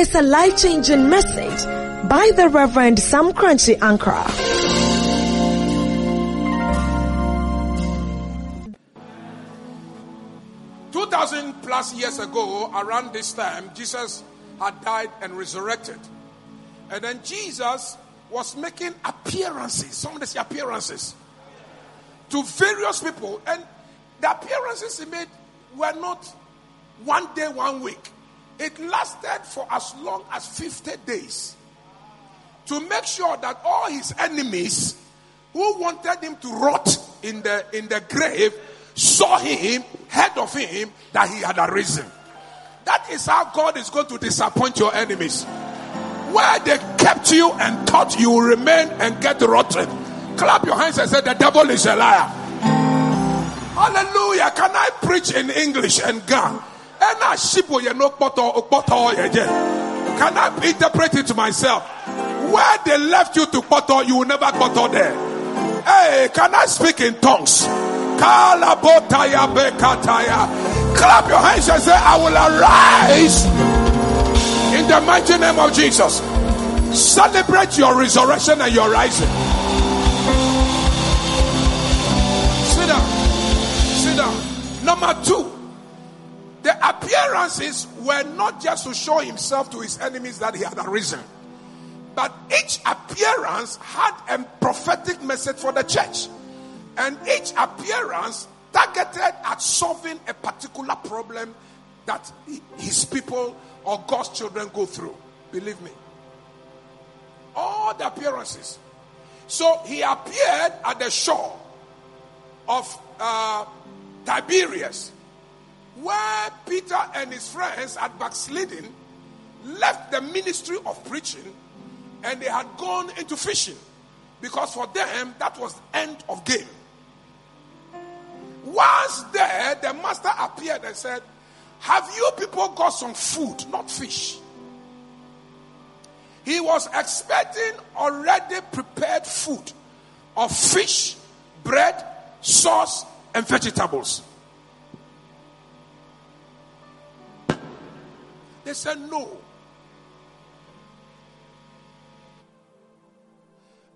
is a life changing message by the Reverend Sam Korankye Ankrah. 2,000 plus years ago, around this time, Jesus had died and resurrected. And then Jesus was making appearances, some of the appearances, to various people. And the appearances he made were not one day, one week. It lasted for as long as 50 days to make sure that all his enemies who wanted him to rot in the, in the grave saw him, heard of him, that he had arisen. That is how God is going to disappoint your enemies. Where they kept you and thought you will remain and get rotten. Clap your hands and say, The devil is a liar. Hallelujah. Can I preach in English and Can I interpret it to myself? Where they left you to Poto, you will never Poto there. Hey, can I speak in tongues? Clap your hands and say, I will arise in the mighty name of Jesus. Celebrate your resurrection and your rising. Sit down. Sit down. Number two, the appearances were not just to show himself to his enemies that he had arisen, but each appearance had a prophetic message for the church. And each appearance targeted at solving a particular problem that his people or God's children go through. Believe me. All the appearances. So he appeared at the shore of uh, Tiberias, where Peter and his friends had backslidden, left the ministry of preaching, and they had gone into fishing. Because for them, that was the end of game. Once there, the master appeared and said, Have you people got some food, not fish? He was expecting already prepared food of fish, bread, sauce, and vegetables. They said no.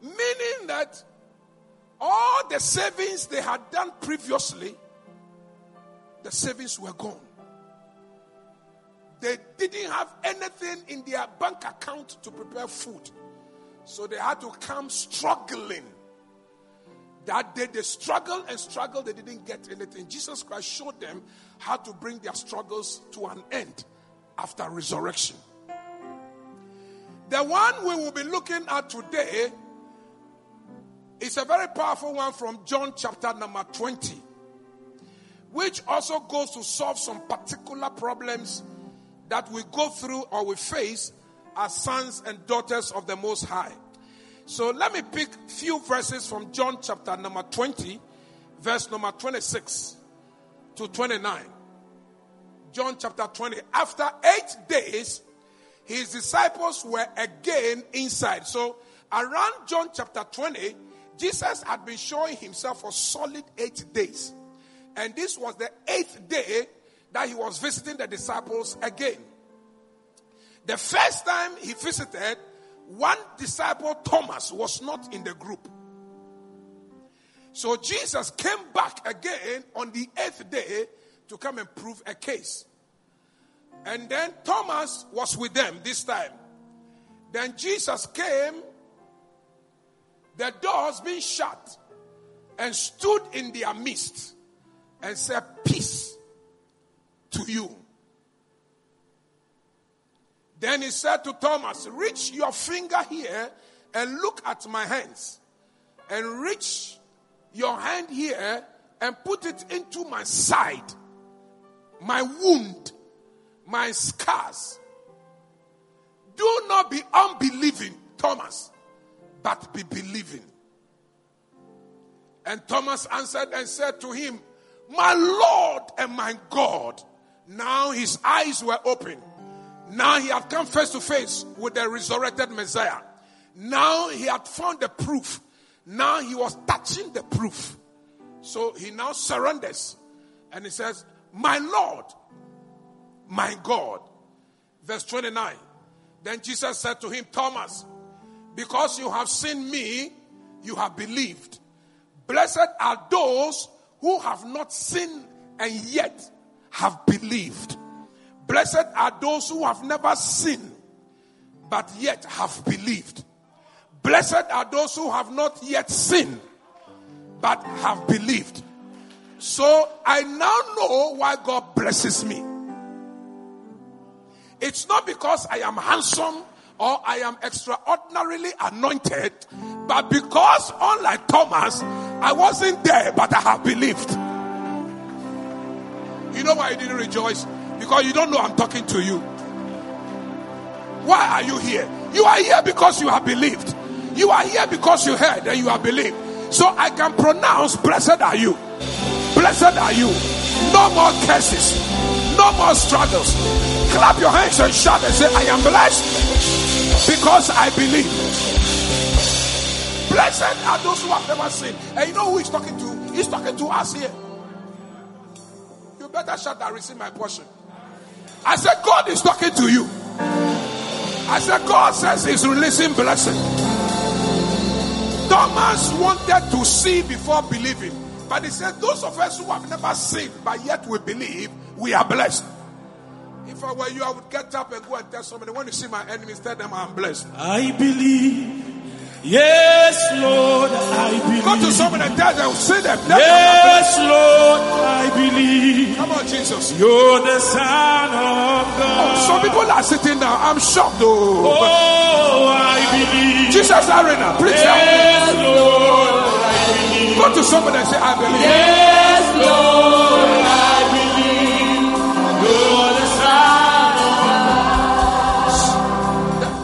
Meaning that all the savings they had done previously, the savings were gone. They didn't have anything in their bank account to prepare food. So they had to come struggling. That day they struggled and struggled, they didn't get anything. Jesus Christ showed them how to bring their struggles to an end after resurrection. The one we will be looking at today is a very powerful one from John chapter number 20, which also goes to solve some particular problems that we go through or we face as sons and daughters of the Most High. So let me pick few verses from John chapter number 20, verse number 26 to 29. John chapter 20. After eight days, his disciples were again inside. So around John chapter 20, Jesus had been showing himself for solid eight days. And this was the eighth day that he was visiting the disciples again. The first time he visited, one disciple, Thomas, was not in the group. So Jesus came back again on the eighth day to come and prove a case. And then Thomas was with them this time. Then Jesus came the doors being shut and stood in their midst and said, Peace to you. Then he said to Thomas, Reach your finger here and look at my hands, and reach your hand here and put it into my side, my wound, my scars. Do not be unbelieving, Thomas but be believing. And Thomas answered and said to him, My Lord and my God. Now his eyes were open. Now he had come face to face with the resurrected Messiah. Now he had found the proof. Now he was touching the proof. So he now surrenders and he says, My Lord, my God. Verse 29. Then Jesus said to him, Thomas, because you have seen me, you have believed. Blessed are those who have not seen and yet have believed. Blessed are those who have never seen but yet have believed. Blessed are those who have not yet seen but have believed. So I now know why God blesses me. It's not because I am handsome or I am extraordinarily anointed, but because, unlike Thomas, I wasn't there, but I have believed. You know why you didn't rejoice? Because you don't know I'm talking to you. Why are you here? You are here because you have believed. You are here because you heard and you have believed. So I can pronounce, Blessed are you. Blessed are you. No more curses. No more struggles. Clap your hands and shout and say, I am blessed because I believe. Blessed are those who have never seen. And you know who he's talking to? He's talking to us here. You better shout and receive my portion. I said, God is talking to you. I said, God says He's releasing blessing. Thomas wanted to see before believing, but he said, Those of us who have never seen but yet we believe, we are blessed. If I were you, I would get up and go and tell somebody, When you see my enemies, tell them I'm blessed. I believe. Yes, Lord, I believe. Go to someone and tell them, see them. Tell them Yes, Lord, I believe. Come on, Jesus. You're the Son of oh, God. Some people are sitting down. I'm shocked though. Oh, I believe. Jesus Arena, please help me. Yes, Lord, believe. Go to somebody and say, I believe. Yes, Lord, I believe. You're the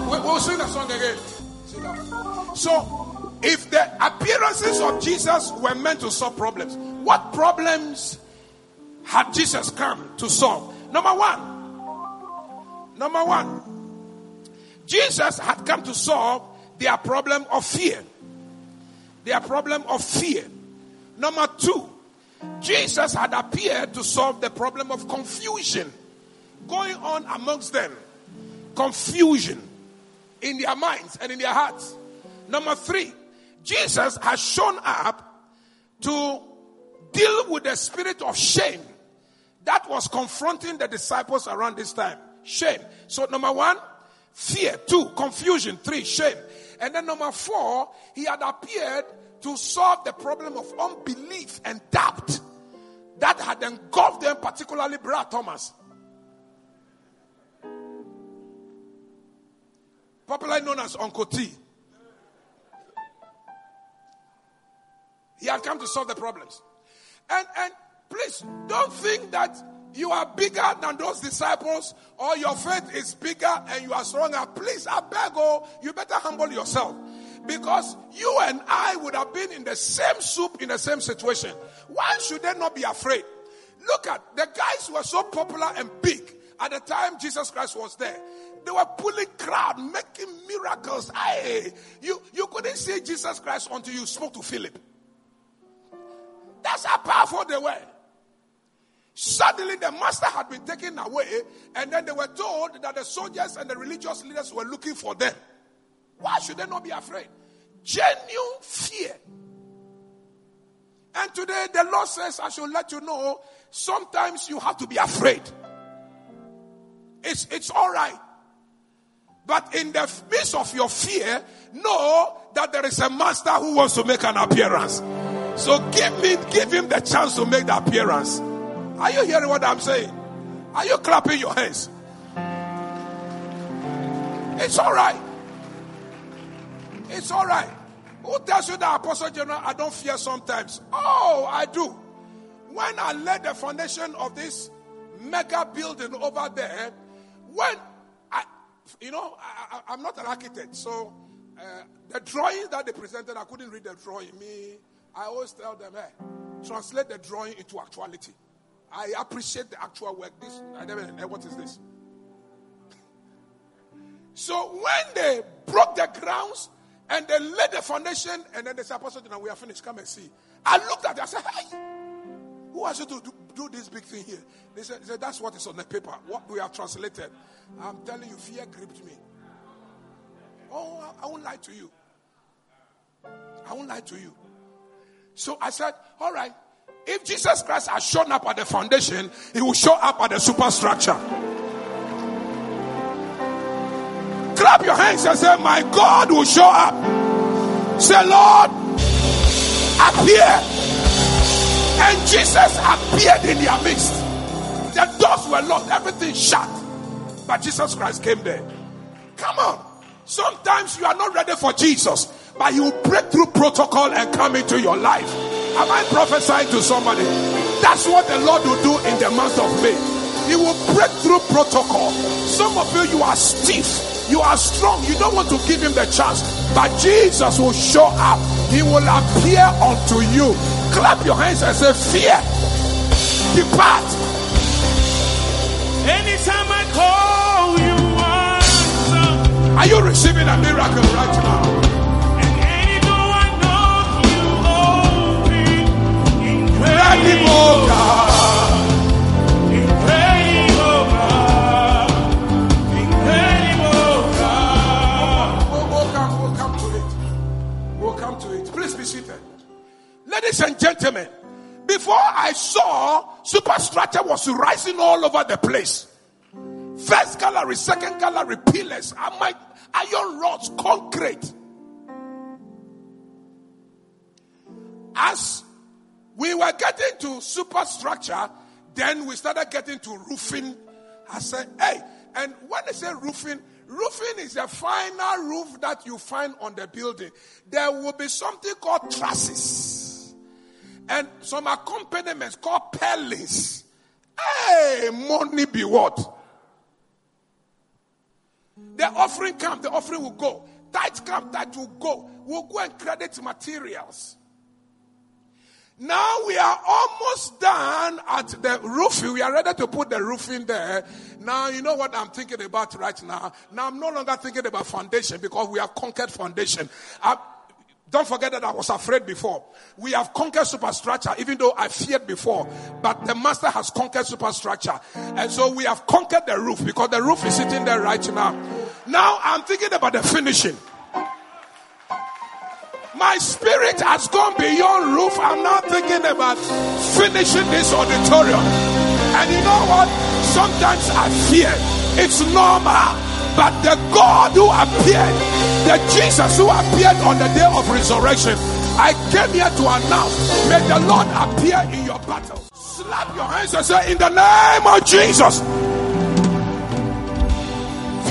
Son. We- We'll sing the song again. Sit down. So, if the appearances of Jesus were meant to solve problems, what problems had Jesus come to solve? Number one, number one, Jesus had come to solve their problem of fear. Their problem of fear. Number two, Jesus had appeared to solve the problem of confusion going on amongst them. Confusion in their minds and in their hearts. Number three, Jesus has shown up to deal with the spirit of shame that was confronting the disciples around this time. Shame. So, number one, fear. Two, confusion. Three, shame. And then number four, he had appeared to solve the problem of unbelief and doubt that had engulfed them, particularly Brother Thomas. Popularly known as Uncle T. He had come to solve the problems. And and please don't think that you are bigger than those disciples or your faith is bigger and you are stronger. Please, I beg oh, you better humble yourself. Because you and I would have been in the same soup in the same situation. Why should they not be afraid? Look at the guys who were so popular and big at the time Jesus Christ was there. They were pulling crowd, making miracles. Aye, you, you couldn't see Jesus Christ until you spoke to Philip. That's how powerful they were. Suddenly, the master had been taken away, and then they were told that the soldiers and the religious leaders were looking for them. Why should they not be afraid? Genuine fear. And today, the Lord says, I should let you know sometimes you have to be afraid. It's, it's all right. But in the midst of your fear, know that there is a master who wants to make an appearance. So give me, give him the chance to make the appearance. Are you hearing what I'm saying? Are you clapping your hands? It's all right. It's all right. Who tells you that Apostle General, I don't fear sometimes? Oh, I do. When I laid the foundation of this mega building over there, when I, you know, I, am not an architect, so uh, the drawing that they presented, I couldn't read the drawing. Me, I always tell them, hey, translate the drawing into actuality. I appreciate the actual work. This, I never, hey, what is this? So when they broke the grounds and they laid the foundation, and then they said, Apostle, now we are finished. Come and see. I looked at it. I said, Hey, who asked you to do, do this big thing here? They said, they said, That's what is on the paper. What we have translated. I'm telling you, fear gripped me. Oh, I won't lie to you. I won't lie to you. So I said, all right, if Jesus Christ has shown up at the foundation, he will show up at the superstructure. Clap your hands and say, My God will show up. Say, Lord, appear. And Jesus appeared in their midst. The doors were locked, everything shut. But Jesus Christ came there. Come on. Sometimes you are not ready for Jesus, but he will break through protocol and come into your life. Am I prophesying to somebody? That's what the Lord will do in the month of May. He will break through protocol. Some of you, you are stiff. You are strong. You don't want to give him the chance. But Jesus will show up. He will appear unto you. Clap your hands and say, Fear, depart. Anytime I call you answer. Are you receiving a miracle right now? Ladies and gentlemen, before I saw superstructure was rising all over the place. First gallery, second gallery, pillars, iron rods, concrete. As we were getting to superstructure, then we started getting to roofing. I said, hey, and when they say roofing, roofing is the final roof that you find on the building. There will be something called trusses and some accompaniments called pellets. Hey, money be what? The offering come, the offering will go. Tithe come, tithe will go. We'll go and credit materials. Now we are almost done at the roofing. We are ready to put the roof in there. Now you know what I'm thinking about right now. Now I'm no longer thinking about foundation because we have conquered foundation. I- don't forget that I was afraid before. We have conquered superstructure, even though I feared before. But the master has conquered superstructure. And so we have conquered the roof because the roof is sitting there right now. Now I'm thinking about the finishing. My spirit has gone beyond roof. I'm now thinking about finishing this auditorium. And you know what? Sometimes I fear. It's normal. But the God who appeared, the Jesus who appeared on the day of resurrection, I came here to announce, may the Lord appear in your battle. Slap your hands and say, in the name of Jesus.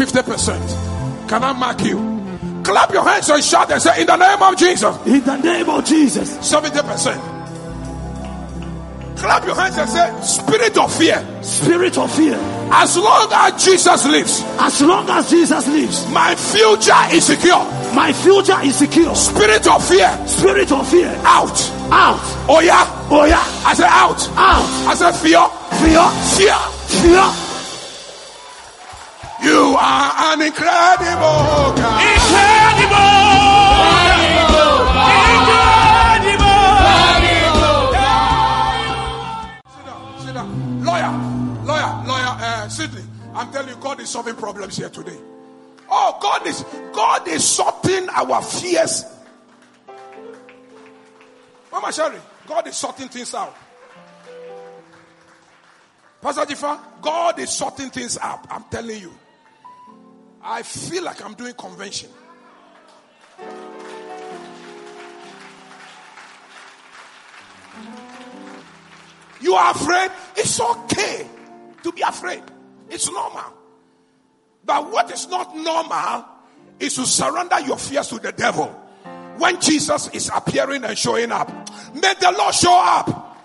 50%. Can I mark you? Clap your hands and shout and say, In the name of Jesus. In the name of Jesus. 70%. Clap your hands and say, Spirit of fear. Spirit of fear. As long as Jesus lives, As long as Jesus lives, my future is secure. my future is secure. Spirit of fear, Spirit of fear. out. Out. Oh yeah. Oh yeah. I said out. Out. I said fear. Fear. Fear. Fear. You are an incredible God. Incredible. Sit down, sit down. Lawyer, lawyer, lawyer, uh, Sydney. I'm telling you, God is solving problems here today. Oh, God is God is sorting our fears. Mama Sherry, God is sorting things out. Pastor Jifa, God is sorting things out. I'm telling you. I feel like I'm doing convention. You are afraid? It's okay to be afraid. It's normal. But what is not normal is to surrender your fears to the devil. When Jesus is appearing and showing up, may the Lord show up.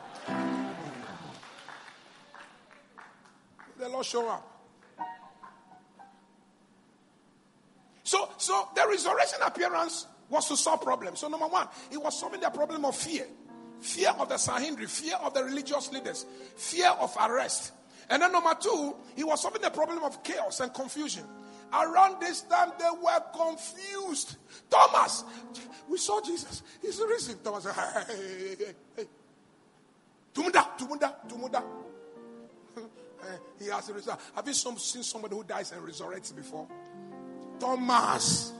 The Lord show up. So, so the resurrection appearance was to solve problems. So, number one, it was solving the problem of fear fear of the Sanhedrin, fear of the religious leaders, fear of arrest. And then, number two, he was solving the problem of chaos and confusion. Around this time, they were confused. Thomas, we saw Jesus. He's risen. Thomas said, hey, hey, hey. Tumunda, tumunda, tumunda. He has risen. Have you some, seen somebody who dies and resurrects before? Thomas.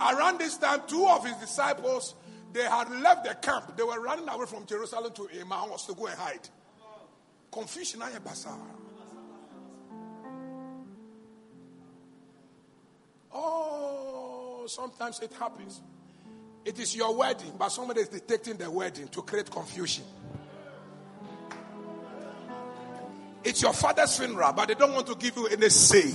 Around this time, two of his disciples, they had left the camp. They were running away from Jerusalem to Emmaus to go and hide. Confusion, I bazaar. Oh, sometimes it happens. It is your wedding, but somebody is detecting the wedding to create confusion. It's your father's funeral, but they don't want to give you any say.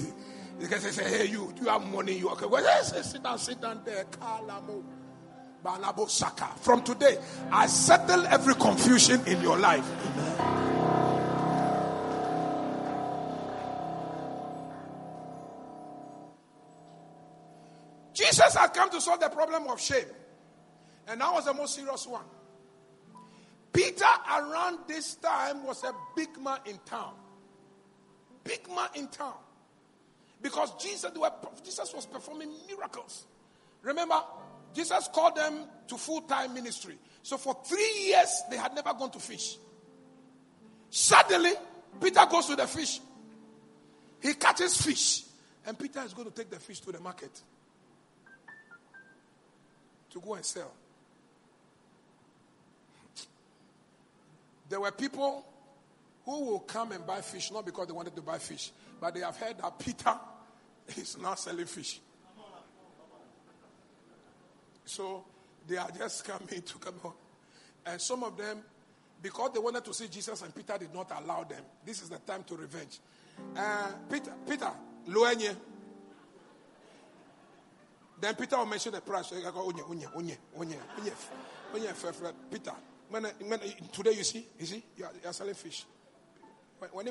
Because they say, hey, you, you have money, you okay. Well, yes, sit down, sit down there. Kalamo. Balabo Saka. From today, I settle every confusion in your life. Amen. Jesus had come to solve the problem of shame. And that was the most serious one. Peter, around this time, was a big man in town. Big man in town. Because Jesus, were, Jesus was performing miracles. Remember, Jesus called them to full time ministry. So for three years, they had never gone to fish. Suddenly, Peter goes to the fish. He catches fish. And Peter is going to take the fish to the market to go and sell. There were people who will come and buy fish, not because they wanted to buy fish, but they have heard that Peter is not selling fish. So they are just coming to come on. And some of them, because they wanted to see Jesus and Peter did not allow them, this is the time to revenge. Uh, Peter, Peter, Luenye. Then Peter will mention the price. Unye, unye, unye, unye, unye, unye, Peter. When, when, today you see, you see, you are, you are selling fish. When, when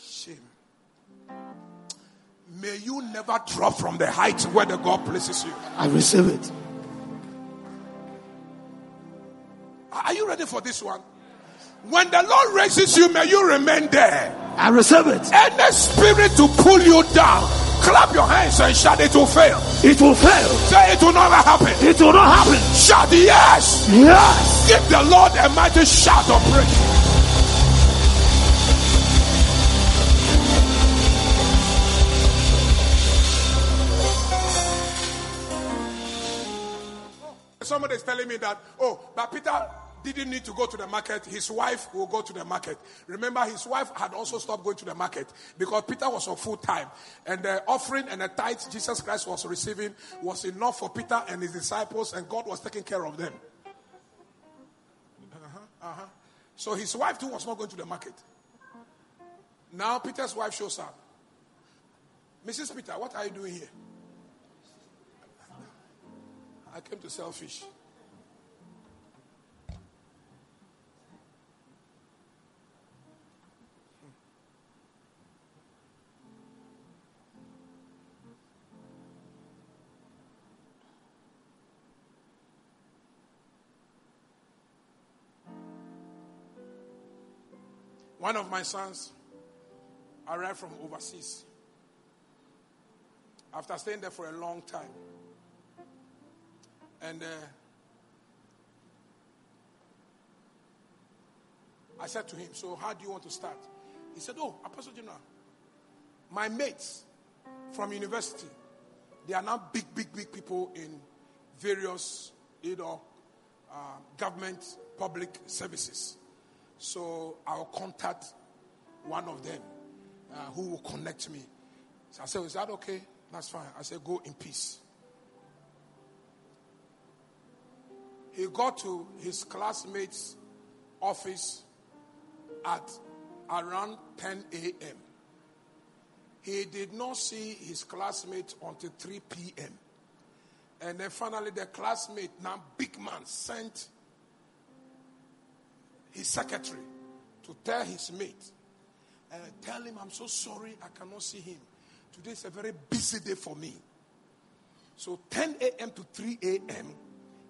shame. May you never drop from the height where the God places you. I receive it. Are you ready for this one? When the Lord raises you, may you remain there. I receive it. Any spirit to pull you down, clap your hands and shout, It will fail. It will fail. Say, It will never happen. It will not happen. Shout, Yes. Yes. Give the Lord a mighty shout of praise. Somebody is telling me that, oh, but Peter didn't need to go to the market. His wife will go to the market. Remember, his wife had also stopped going to the market because Peter was on full time. And the offering and the tithe Jesus Christ was receiving was enough for Peter and his disciples, and God was taking care of them. Uh-huh, uh-huh. So his wife too was not going to the market. Now Peter's wife shows up. Mrs. Peter, what are you doing here? I came to sell fish. One of my sons arrived from overseas after staying there for a long time. And uh, I said to him, So, how do you want to start? He said, Oh, Apostle General, my mates from university, they are now big, big, big people in various, you know, uh, government public services. So I'll contact one of them uh, who will connect me. So I said, Is that okay? That's fine. I said, Go in peace. He got to his classmate's office at around 10 a.m. He did not see his classmate until 3 p.m. And then finally, the classmate, now big man, sent his secretary to tell his mate, uh, tell him I'm so sorry I cannot see him. Today is a very busy day for me. So 10 a.m. to 3 a.m.,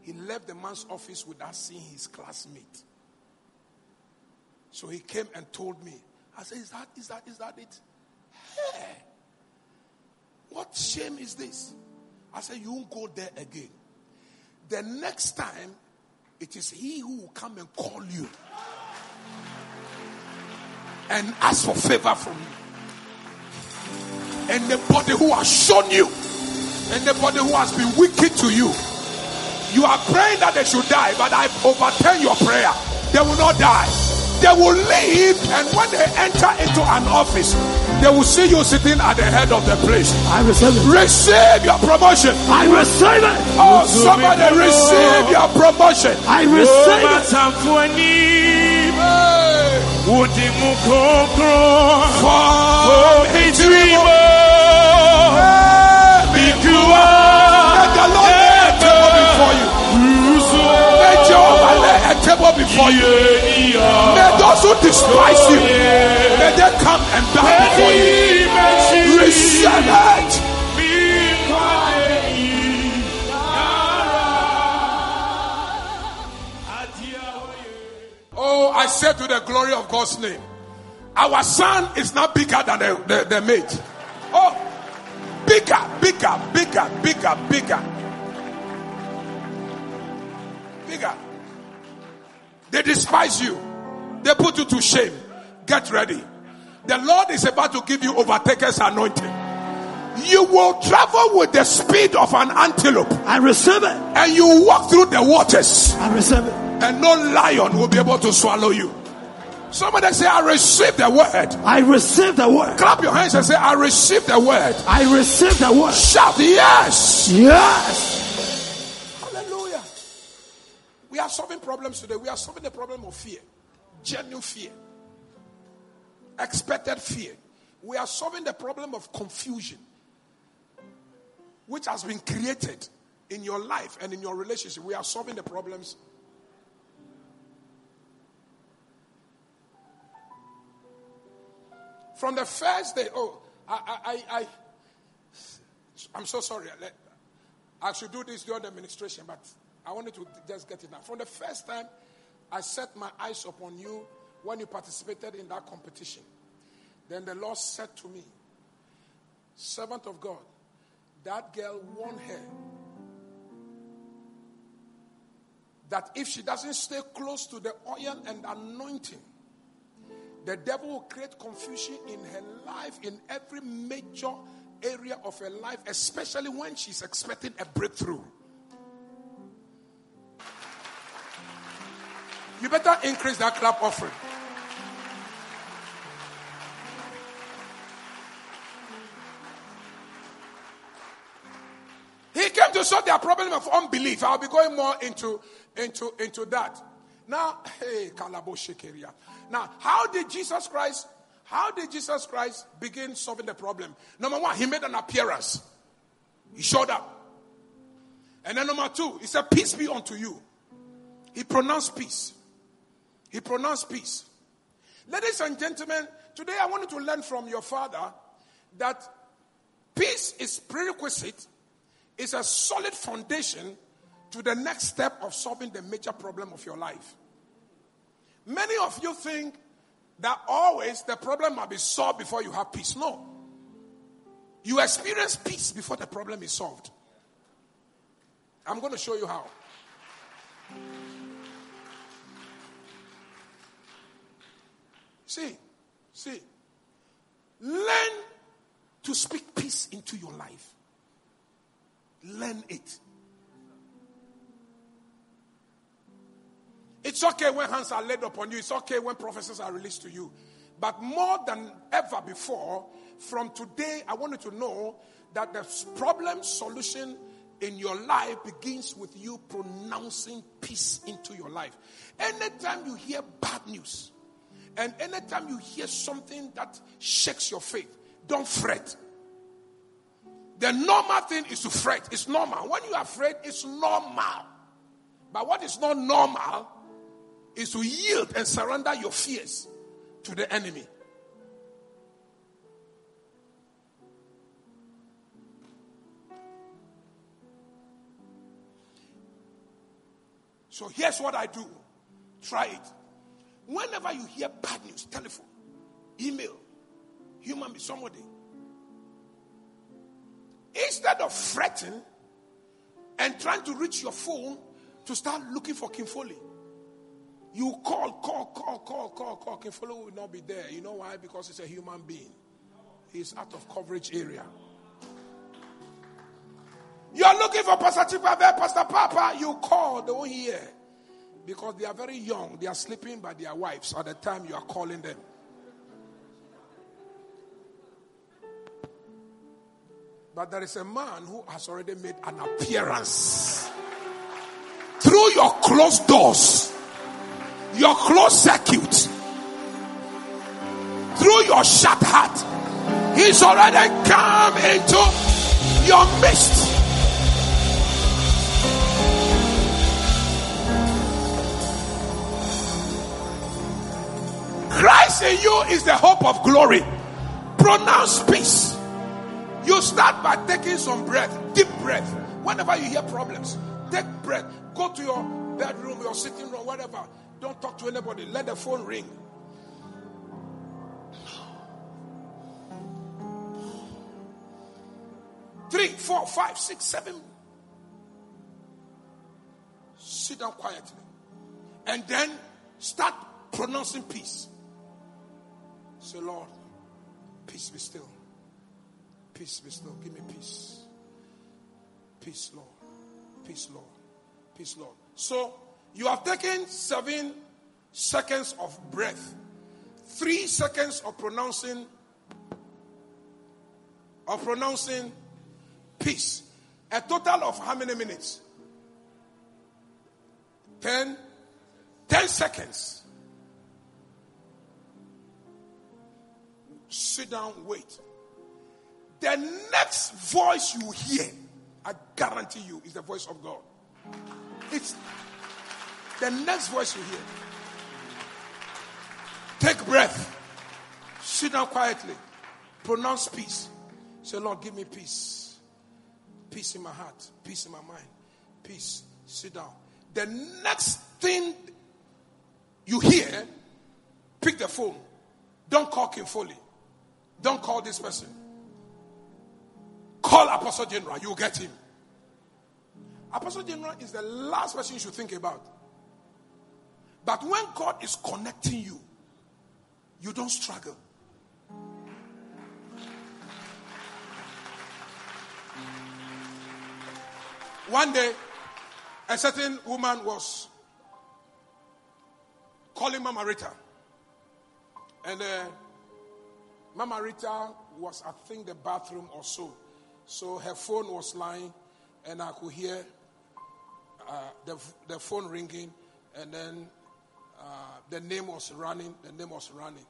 he left the man's office without seeing his classmate. So he came and told me. I said, Is that is that is that it? Hey, what shame is this? I said, You won't go there again. The next time, it is he who will come and call you and ask for favor from you. Anybody who has shown you, anybody who has been wicked to you, you are praying that they should die, but I overturn your prayer. They will not die. They will leave, and when they enter into an office, they will see you sitting at the head of the place. I receive it. Receive your promotion. I receive it. Oh, somebody receive your promotion. I receive it. Matamfuani, Hey. Udi mukokro, For oh, Mitrimo, May those who despise you, may they come and bow before you. Receive it. Oh, I said to the glory of God's name, our son is not bigger than the, the, the mate. Oh, bigger, bigger, bigger, bigger, bigger. Bigger. They despise you. They put you to shame. Get ready. The Lord is about to give you overtaker's anointing. You will travel with the speed of an antelope I receive it. and you walk through the waters I receive it. and no lion will be able to swallow you. Somebody say, I receive the word. I receive the word. Clap your hands and say, I receive the word. I receive the word. Shout yes. Yes. We are solving problems today. We are solving the problem of fear, genuine fear, expected fear. We are solving the problem of confusion, which has been created in your life and in your relationship. We are solving the problems. From the first day, oh, I, I, I, I I'm so sorry. I should do this during the administration, but I wanted to just get it now. From the first time I set my eyes upon you when you participated in that competition, then the Lord said to me, Servant of God, that girl won her. That if she doesn't stay close to the oil and anointing, the devil will create confusion in her life, in every major area of her life, especially when she's expecting a breakthrough. You better increase that clap offering. He came to solve their problem of unbelief. I'll be going more into, into, into that. Now, hey, Kalabo. Now, how did Jesus Christ, how did Jesus Christ begin solving the problem? Number one, he made an appearance. He showed up. And then number two, he said, Peace be unto you. He pronounced peace. He pronounced peace. Ladies and gentlemen, today I wanted to learn from your father that peace is prerequisite, is a solid foundation to the next step of solving the major problem of your life. Many of you think that always the problem must be solved before you have peace. No. You experience peace before the problem is solved. I'm going to show you how. See, see, learn to speak peace into your life. Learn it. It's okay when hands are laid upon you. It's okay when prophecies are released to you. But more than ever before, from today, I want you to know that the problem solution in your life begins with you pronouncing peace into your life. Anytime you hear bad news, and anytime you hear something that shakes your faith, don't fret. The normal thing is to fret. It's normal. When you are afraid, it's normal. But what is not normal is to yield and surrender your fears to the enemy. So here's what I do try it. Whenever you hear bad news, telephone, email, human be somebody. Instead of fretting and trying to reach your phone to start looking for Kinfoley, you call, call, call, call, call, call. Kinfoley will not be there. You know why? Because it's a human being. He's out of coverage area. You are looking for Pastor Chipabe, Pastor Papa, you call, they won't hear. Because they are very young. They are sleeping by their wives at the time you are calling them. But there is a man who has already made an appearance through your closed doors, your closed circuit, through your shut heart. He's already come into your midst. In you is the hope of glory. Pronounce peace. You start by taking some breath, deep breath. Whenever you hear problems, take breath. Go to your bedroom, your sitting room, whatever. Don't talk to anybody. Let the phone ring. Three, four, five, six, seven. Sit down quietly. And then start pronouncing peace. Say, Lord, peace be still. Peace be still. Give me peace. Peace, Lord. Peace, Lord. Peace, Lord. So you have taken seven seconds of breath, three seconds of pronouncing of pronouncing peace. A total of how many minutes? Ten. Ten seconds. Sit down, wait. The next voice you hear, I guarantee you, is the voice of God. It's the next voice you hear. Take breath. Sit down quietly. Pronounce peace. Say, Lord, give me peace. Peace in my heart. Peace in my mind. Peace. Sit down. The next thing you hear, pick the phone. Don't call King Foley. Don't call this person. Call Apostle General. You'll get him. Apostle General is the last person you should think about. But when God is connecting you, you don't struggle. One day, a certain woman was calling Mama Rita. And uh, Mama Rita was, I think, the bathroom or so. So her phone was lying, and I could hear uh, the, the phone ringing, and then uh, the name was running. The name was running.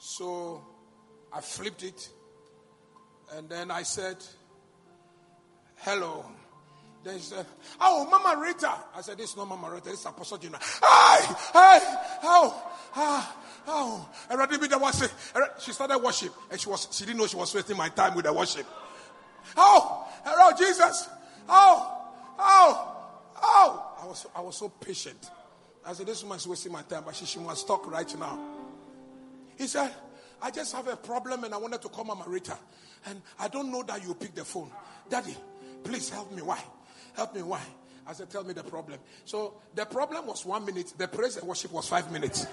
So I flipped it, and then I said, Hello. Then she said, Oh, Mama Rita. I said, This is not Mama Rita, this is Apostle Gina. Hey, hey, oh, ah, oh. I did the worship. She started worship, and she was she didn't know she was wasting my time with the worship. Oh, hello, Jesus. Oh, oh, oh. I was I was so patient. I said, This woman is wasting my time, but she, she must talk right now. He said, I just have a problem and I wanted to call Mama Rita. And I don't know that you pick the phone. Daddy, please help me. Why? Help me. Why? I said, Tell me the problem. So the problem was one minute, the praise and worship was five minutes.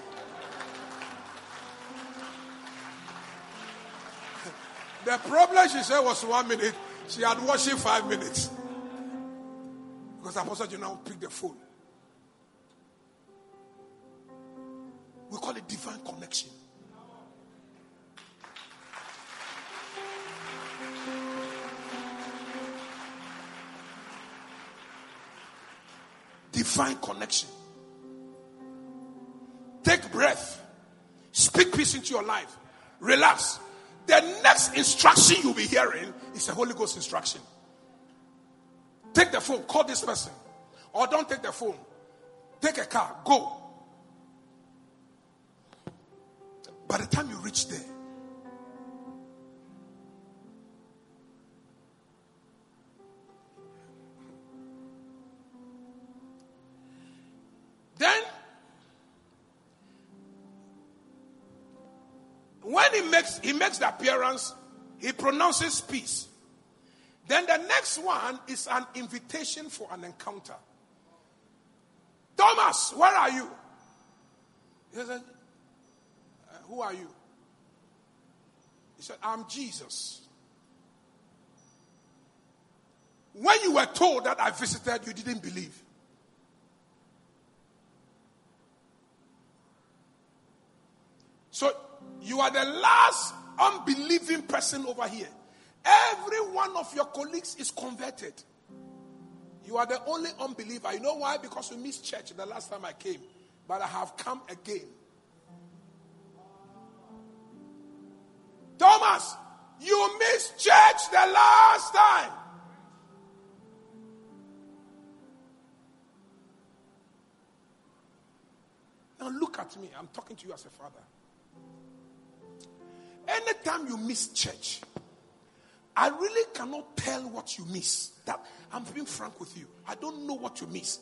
The problem, she said, was one minute. She had worship five minutes. Because Apostle you now pick the phone. We call it divine connection. Divine connection. Take breath. Speak peace into your life. Relax. The next instruction you'll be hearing is a Holy Ghost instruction. Take the phone, call this person. Or don't take the phone. Take a car, go. By the time you reach there, when he makes he makes the appearance, he pronounces peace. Then the next one is an invitation for an encounter. Thomas, where are you? He said, uh, Who are you? He He said, I'm Jesus. When you were told that I visited, you didn't believe. So you are the last unbelieving person over here. Every one of your colleagues is converted. You are the only unbeliever. You know why? Because you missed church the last time I came. But I have come again. Thomas, you missed church the last time. Now look at me. I'm talking to you as a father. Anytime you miss church, I really cannot tell what you miss. That I'm being frank with you. I don't know what you miss.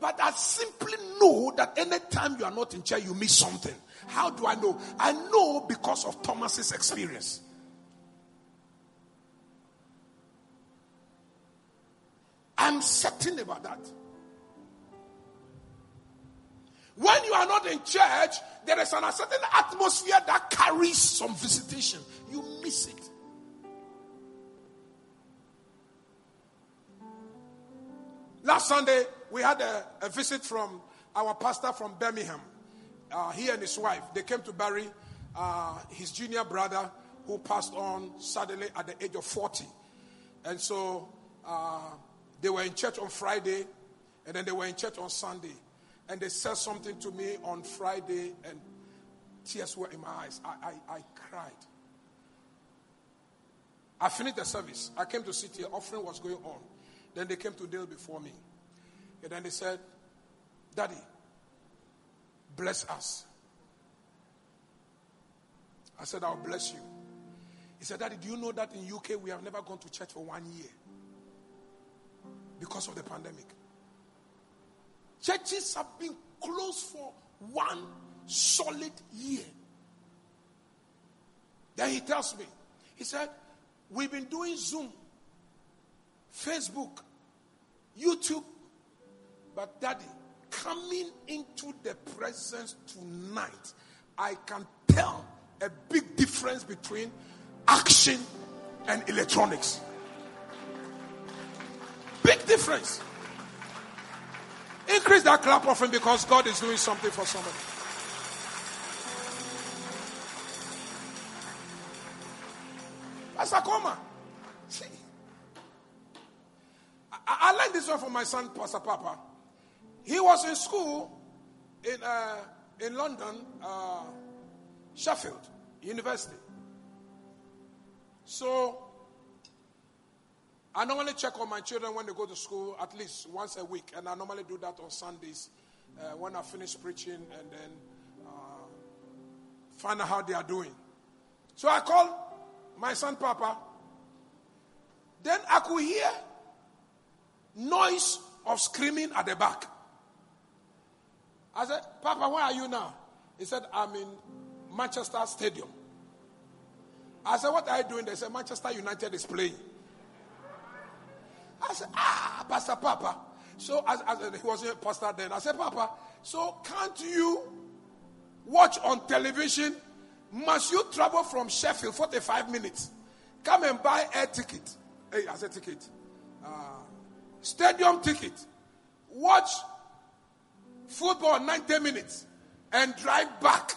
But I simply know that anytime you are not in church, you miss something. How do I know? I know because of Thomas's experience. I'm certain about that. When you are not in church, there is an, certain atmosphere that carries some visitation. You miss it. Last Sunday, we had a, a visit from our pastor from Birmingham. Uh, he and his wife, they came to bury uh, his junior brother who passed on suddenly at the age of 40. And so uh, they were in church on Friday, and then they were in church on Sunday. And they said something to me on Friday, and tears were in my eyes. I, I, I cried. I finished the service. I came to sit here. Offering was going on. Then they came to kneel before me. And then they said, Daddy, bless us. I said, I'll bless you. He said, Daddy, do you know that in UK we have never gone to church for one year? Because of the pandemic. Churches have been closed for one solid year. Then he tells me, he said, We've been doing Zoom, Facebook, YouTube, but daddy, coming into the presence tonight, I can tell a big difference between action and electronics. Big difference. Increase that clap offering because God is doing something for somebody. Pastor Koma. See. I, I like this one from my son, Pastor Papa. He was in school in, uh, in London, uh, Sheffield University. So I normally check on my children when they go to school at least once a week, and I normally do that on Sundays uh, when I finish preaching and then uh, find out how they are doing. So I call my son Papa. Then I could hear noise of screaming at the back. I said, Papa, where are you now? He said, I'm in Manchester Stadium. I said, What are you doing? They said, Manchester United is playing. I said, Ah, Pastor Papa. So, as, as he was a pastor then, I said, Papa, so can't you watch on television? Must you travel from Sheffield 45 minutes? Come and buy air ticket. Hey, as a ticket. Uh, stadium ticket. Watch football 90 minutes and drive back.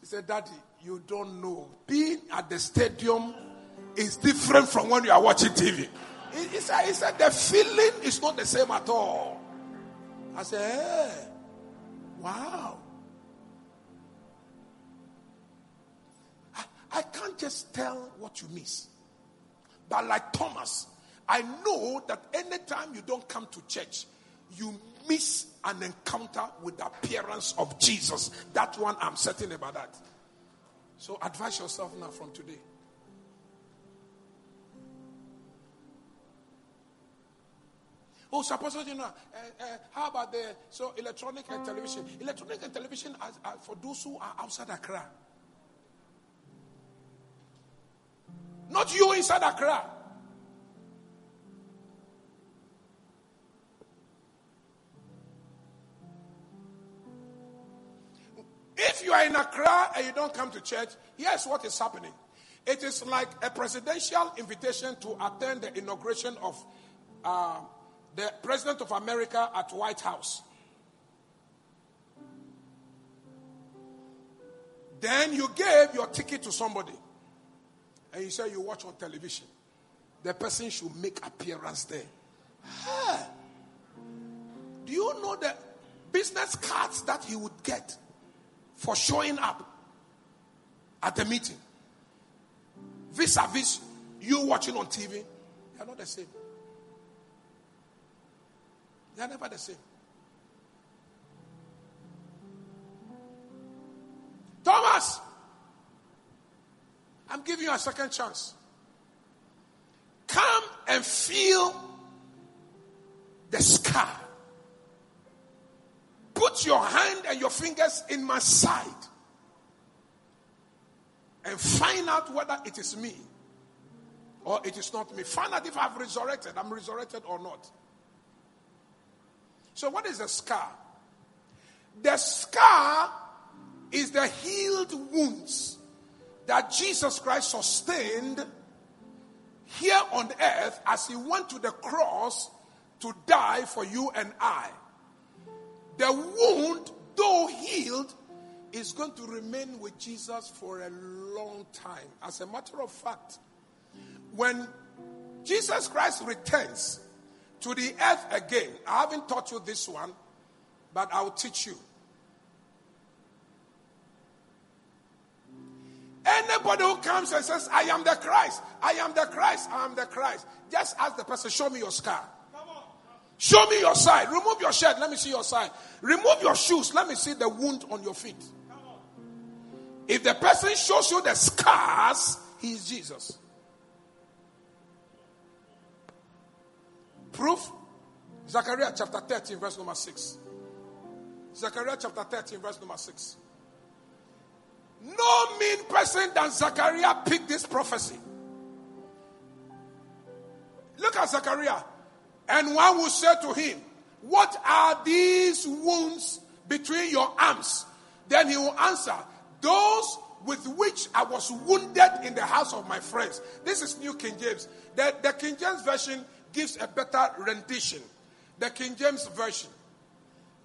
He said, Daddy, you don't know. Being at the stadium is different from when you are watching TV. He, he, said, he said, the feeling is not the same at all. I said, hey, wow. I, I can't just tell what you miss. But like Thomas, I know that anytime you don't come to church, you miss an encounter with the appearance of Jesus. That one, I'm certain about that. So advise yourself now from today. Oh, suppose you know. Uh, uh, how about the so electronic and television? Electronic and television are, are for those who are outside Accra. Not you inside Accra. If you are in Accra and you don't come to church, here's what is happening. It is like a presidential invitation to attend the inauguration of uh, the President of America at White House. Then you gave your ticket to somebody and you say you watch on television. The person should make appearance there. Hey. Do you know the business cards that he would get for showing up at the meeting? Vis a vis, you watching on TV, they are not the same. They are never the same. Thomas, I'm giving you a second chance. Come and feel the scar. Put your hand and your fingers in my side and find out whether it is me or it is not me. Find out if I've resurrected, I'm resurrected or not. So, what is the scar? The scar is the healed wounds that Jesus Christ sustained here on earth as he went to the cross to die for you and I. The wound, though healed, is going to remain with Jesus for a long time. As a matter of fact, when Jesus Christ returns to the earth again, I haven't taught you this one, but I'll teach you. Anybody who comes and says, I am the Christ, I am the Christ, I am the Christ, just ask the person, show me your scar. Show me your side. Remove your shirt. Let me see your side. Remove your shoes. Let me see the wound on your feet. If the person shows you the scars, he is Jesus. Proof? Zechariah chapter 13, verse number 6. Zechariah chapter 13, verse number 6. No mean person than Zechariah picked this prophecy. Look at Zechariah. And one will say to him, What are these wounds between your arms? Then he will answer, Those with which I was wounded in the house of my friends. This is New King James. The, the King James Version gives a better rendition. The King James Version.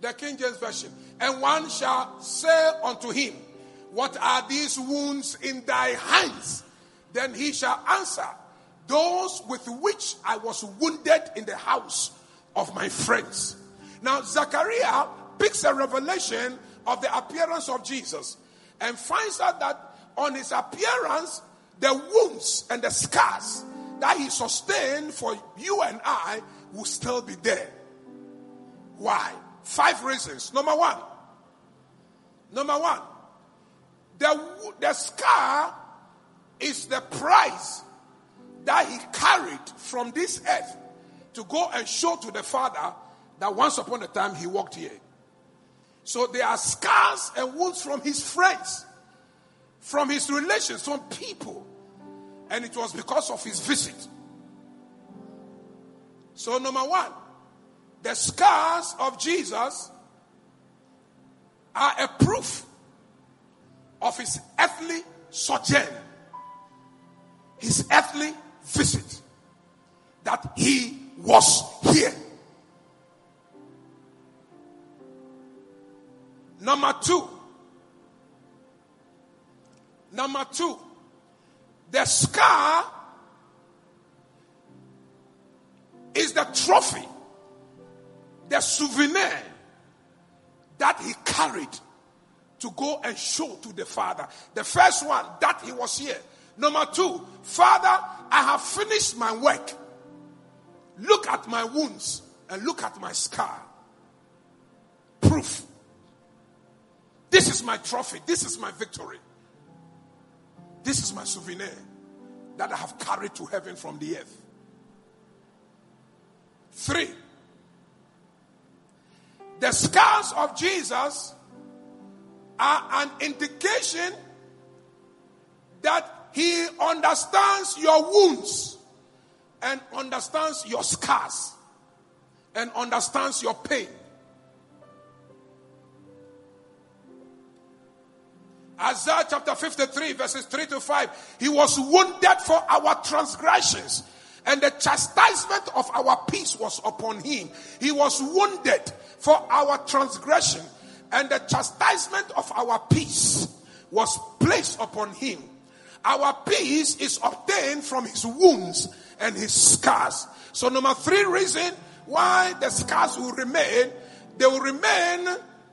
The King James Version. And one shall say unto him, What are these wounds in thy hands? Then he shall answer, Those with which I was wounded in the house of my friends. Now, Zechariah picks a revelation of the appearance of Jesus and finds out that on his appearance, the wounds and the scars that he sustained for you and I will still be there. Why? Five reasons. Number one, number one, the, the scar is the price that he carried from this earth to go and show to the Father that once upon a time he walked here. So there are scars and wounds from his friends, from his relations, from people. And it was because of his visit. So, number one, the scars of Jesus are a proof of his earthly sojourn, his earthly visit, that he was here. Number two, number two, the scar is the trophy, the souvenir that he carried to go and show to the Father. The first one, that he was here. Number two, Father, I have finished my work. Look at my wounds and look at my scar. Proof. This is my trophy. This is my victory. This is my souvenir that I have carried to heaven from the earth. Three. The scars of Jesus are an indication that he understands your wounds and understands your scars and understands your pain. Isaiah chapter 53, verses 3 to 5. He was wounded for our transgressions, and the chastisement of our peace was upon him. He was wounded for our transgression, and the chastisement of our peace was placed upon him. Our peace is obtained from his wounds and his scars. So, number three reason why the scars will remain, they will remain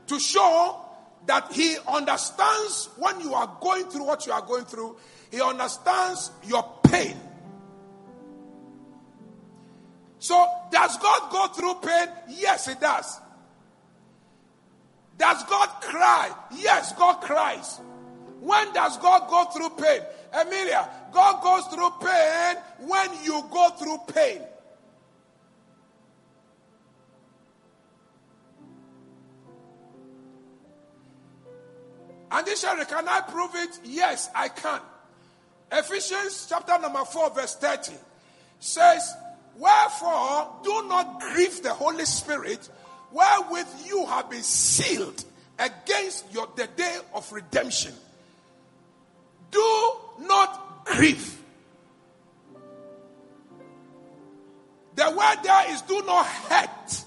to show that he understands when you are going through what you are going through, he understands your pain. So, does God go through pain? Yes, he does. Does God cry? Yes, God cries. When does God go through pain? Emilia, God goes through pain when you go through pain. And this Sherry, can I prove it? Yes, I can. Ephesians chapter number 4, verse 30 says, Wherefore do not grieve the Holy Spirit, wherewith you have been sealed against your the day of redemption. Do not grieve. The word there is do not hurt.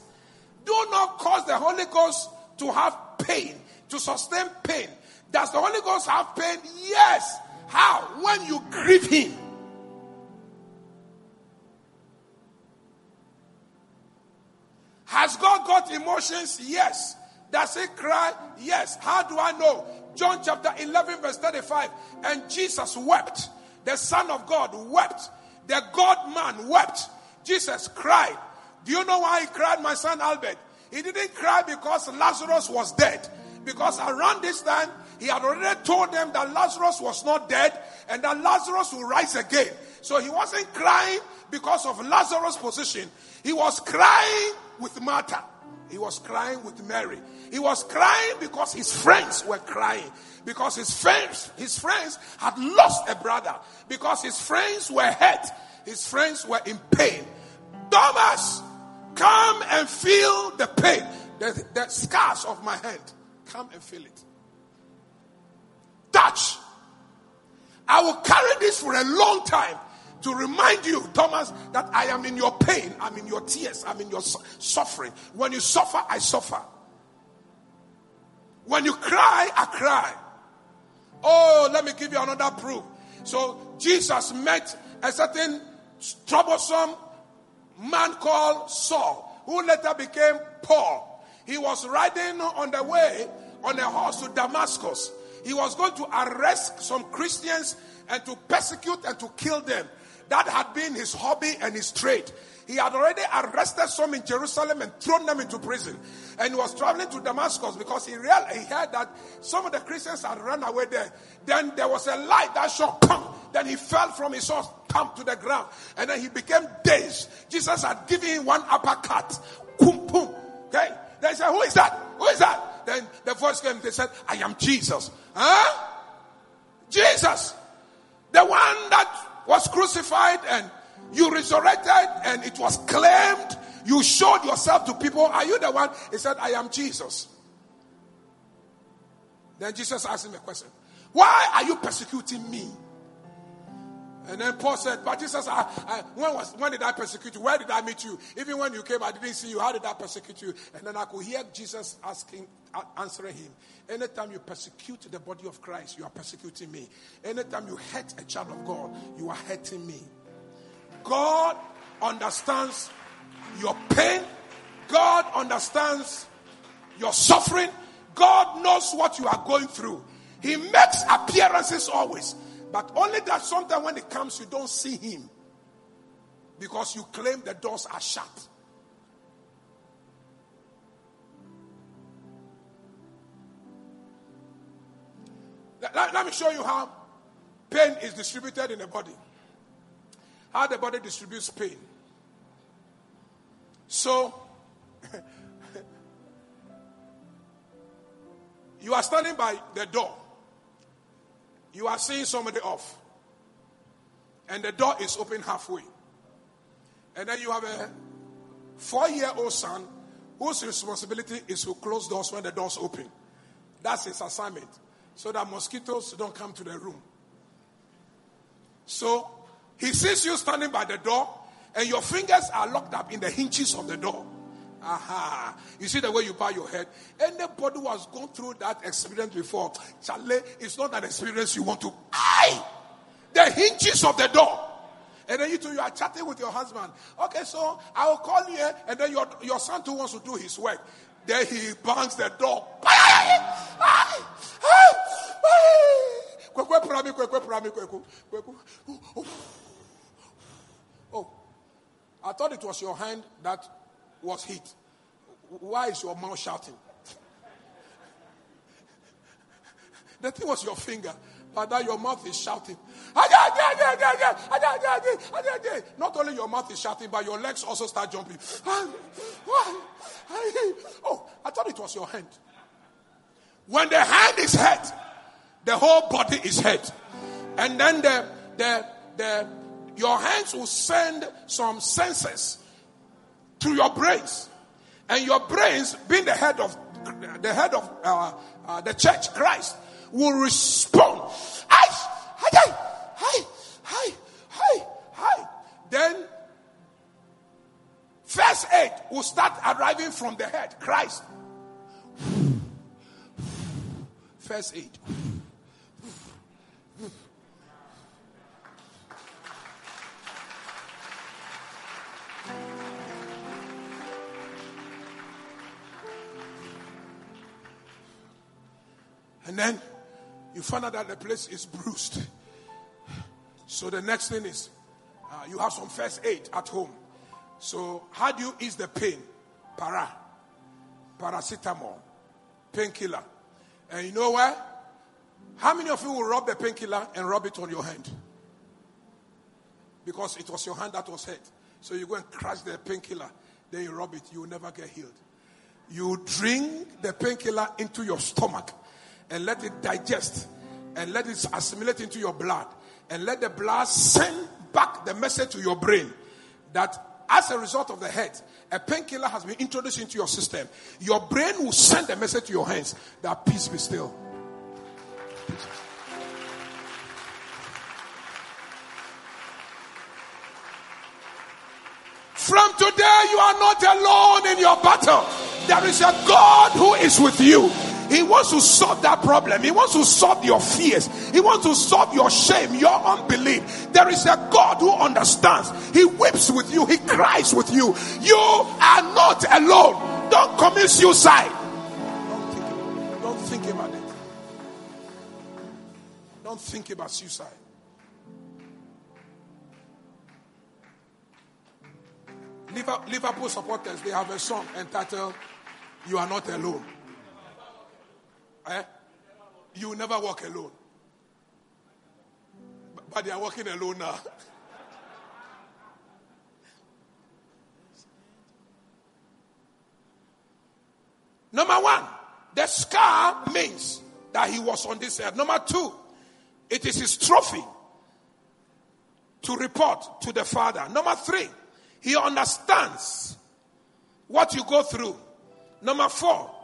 Do not cause the Holy Ghost to have pain, to sustain pain. Does the Holy Ghost have pain? Yes. How? When you grieve Him. Has God got emotions? Yes. Does He cry? Yes. How do I know? John chapter 11, verse 35. And Jesus wept. The Son of God wept. The God man wept. Jesus cried. Do you know why he cried, my son Albert? He didn't cry because Lazarus was dead. Because around this time, he had already told them that Lazarus was not dead and that Lazarus will rise again. So he wasn't crying because of Lazarus' position. He was crying with Martha. He was crying with Mary. He was crying because his friends were crying. Because his friends, his friends had lost a brother. Because his friends were hurt. His friends were in pain. Thomas, come and feel the pain. The, the scars of my hand. Come and feel it. Touch. I will carry this for a long time to remind you, Thomas, that I am in your pain, I'm in your tears, I'm in your su- suffering. When you suffer, I suffer. When you cry, I cry. Oh, let me give you another proof. So Jesus met a certain troublesome man called Saul, who later became Paul. He was riding on the way on a horse to Damascus. He was going to arrest some Christians and to persecute and to kill them. That had been his hobby and his trade. He had already arrested some in Jerusalem and thrown them into prison. And he was traveling to Damascus because he realized, he heard that some of the Christians had run away there. Then there was a light that shone, come. Then he fell from his horse, come to the ground. And then he became dazed. Jesus had given him one uppercut. Boom, boom. Okay? They said, Who is that? Who is that? Then the voice came, they said, I am Jesus. Huh? Jesus. The one that was crucified and you resurrected and it was claimed. You showed yourself to people. Are you the one? He said, I am Jesus. Then Jesus asked him a question Why are you persecuting me? And then Paul said, But Jesus, I, I, when, was, when did I persecute you? Where did I meet you? Even when you came, I didn't see you. How did I persecute you? And then I could hear Jesus asking, answering him. Anytime you persecute the body of Christ, you are persecuting me. Anytime you hurt a child of God, you are hurting me. God understands your pain. God understands your suffering. God knows what you are going through. He makes appearances always. But only that sometimes when it comes, you don't see him. Because you claim the doors are shut. Let, let, me show you how pain is distributed in the body. How the body distributes pain. So, you are standing by the door. You are seeing somebody off. And the door is open halfway. And then you have a four year old son whose responsibility is to close doors when the doors open. That's his assignment. so that mosquitoes don't come to the room. So he sees you standing by the door, and your fingers are locked up in the hinges of the door. Aha. You see the way you bow your head? Anybody who has gone through that experience before, Charlie, it's not an experience you want to. I! The hinges of the door. And then you two, you are chatting with your husband. Okay, so I will call you, and then your, your son too wants to do his work. Then he bangs the door. Oh, I thought it was your hand that was hit. Why is your mouth shouting? The thing was your finger, but now your mouth is shouting. Not only your mouth is shouting, but your legs also start jumping. Oh, I thought it was your hand. When the hand is hurt, the whole body is hurt. And then the, the, the, your hands will send some senses to your brains. And your brains, being the head of the head of uh, uh, the church, Christ, will respond. Hi, hi, hi, hi, hi, hi. Then first aid will start arriving from the head, Christ. First aid. And then you find out that the place is bruised. So the next thing is uh, you have some first aid at home. So how do you ease the pain? Para, paracetamol, painkiller. And you know what? How many of you will rub the painkiller and rub it on your hand? Because it was your hand that was hurt. So you go and crush the painkiller, then you rub it, you will never get healed. You drink the painkiller into your stomach and let it digest and let it assimilate into your blood and let the blood send back the message to your brain that as a result of the head, a painkiller has been introduced into your system. Your brain will send a message to your hands that peace be still. From today, you are not alone in your battle. There is a God who is with you. He wants to solve that problem. He wants to solve your fears. He wants to solve your shame, your unbelief. There is a God who understands. He weeps with you. He cries with you. You are not alone. Don't commit suicide. Don't think, don't think about it. Don't think about suicide. Liverpool supporters, they have a song entitled You Are Not Alone. Eh? You will never walk alone. But they are walking alone now. Number one, the scar means that he was on this earth. Number two, it is his trophy to report to the Father. Number three, he understands what you go through. Number four,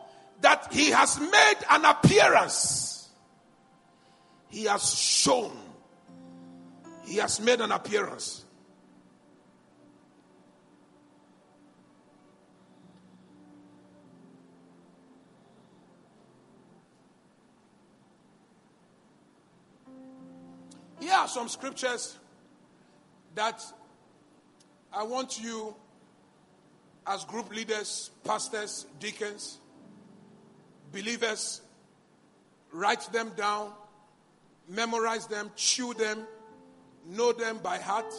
that he has made an appearance. He has shown. He has made an appearance. Here are some scriptures that I want you, as group leaders, pastors, deacons, believers, write them down, memorize them, chew them, know them by heart.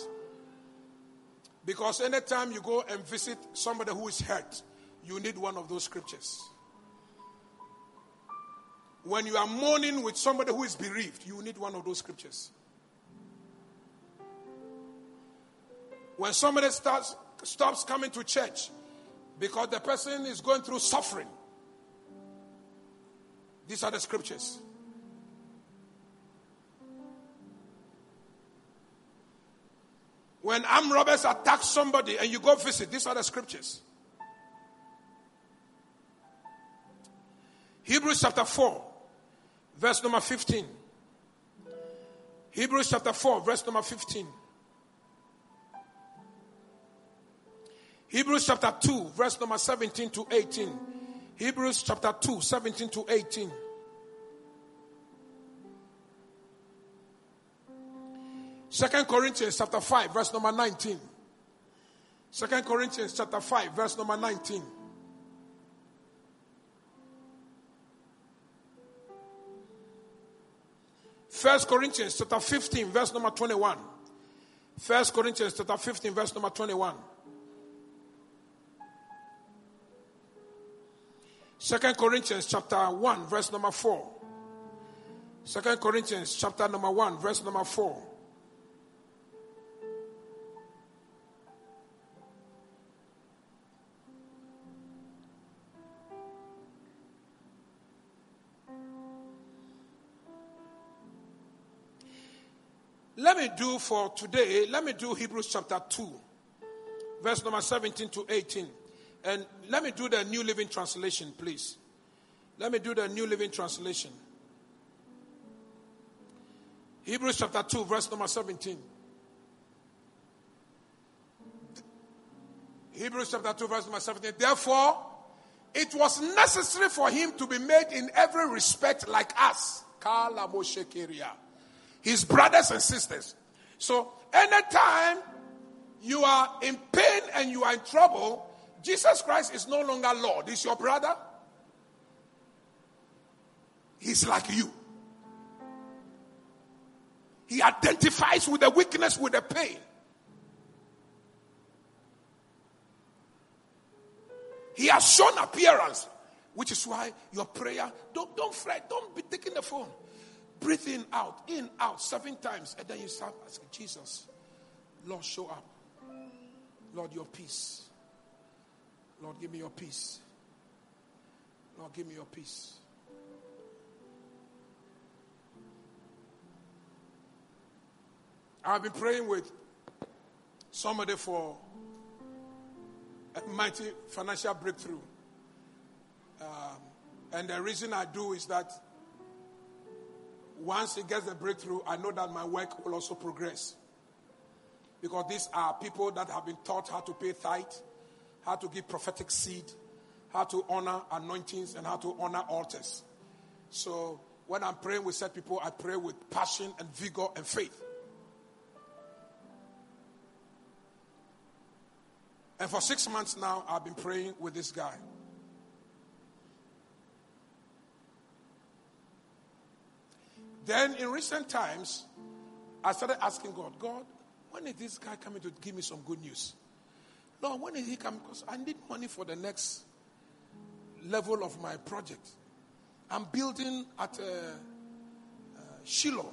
Because anytime you go and visit somebody who is hurt, you need one of those scriptures. When you are mourning with somebody who is bereaved, you need one of those scriptures. When somebody starts, stops coming to church because the person is going through suffering, these are the scriptures. When armed robbers attack somebody and you go visit, these are the scriptures. Hebrews chapter 4, verse number 15. Hebrews chapter 4, verse number 15. Hebrews chapter 2, verse number 17 to 18. Hebrews chapter 2, 17 to 18. Second Corinthians chapter 5, verse number 19. Second Corinthians chapter 5, verse number 19. First Corinthians chapter 15, verse number 21. First Corinthians chapter 15, verse number 21. Second Corinthians chapter 1, verse number 4. Second Corinthians chapter number 1, verse number 4. Let me do for today, let me do Hebrews chapter 2, verse number 17 to 18. And let me do the New Living Translation, please. Let me do the New Living Translation. Hebrews chapter 2, verse number 17. Hebrews chapter 2, verse number 17. Therefore, it was necessary for him to be made in every respect like us. His brothers and sisters. So, anytime you are in pain and you are in trouble, Jesus Christ is no longer Lord. He's your brother. He's like you. He identifies with the weakness, with the pain. He has shown appearance, which is why your prayer, don't, don't fret, don't be taking the phone. Breathe in, out, in, out, seven times. And then you start asking Jesus, Lord, show up. Lord, your peace. Lord, give me your peace. Lord, give me your peace. I've been praying with somebody for a mighty financial breakthrough. Um, and the reason I do is that once he gets the breakthrough, I know that my work will also progress. Because these are people that have been taught how to pay tithe, how to give prophetic seed, how to honor anointings, and how to honor altars. So when I'm praying with such people, I pray with passion and vigor and faith. And for six months now, I've been praying with this guy. Then in recent times, I started asking God, God, when is this guy coming to give me some good news? Lord, when is he coming? Because I need money for the next level of my project. I'm building at uh, uh, Shiloh.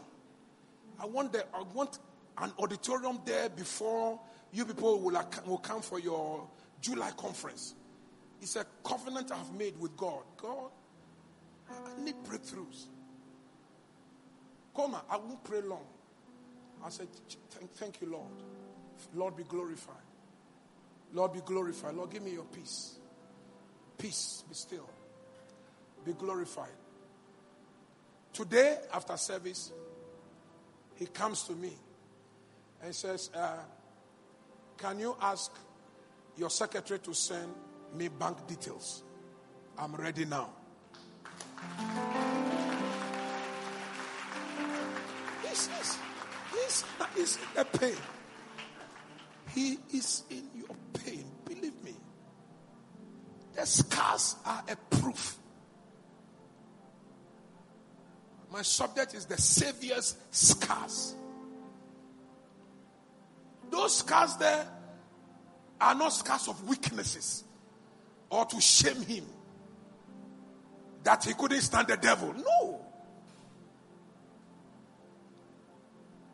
I want, the, I want an auditorium there before you people will, will come for your July conference. It's a covenant I've made with God. God, I need breakthroughs. Come on, I won't pray long. I said, thank, thank you, Lord. Lord, be glorified. Lord, be glorified. Lord, give me your peace. Peace, be still. Be glorified. Today, after service, he comes to me and says, uh, Can you ask your secretary to send me bank details? I'm ready now. He's, he's, he's in the pain. He is in your pain. Believe me. The scars are a proof. My subject is the Savior's scars. Those scars there are not scars of weaknesses or to shame him that he couldn't stand the devil. No.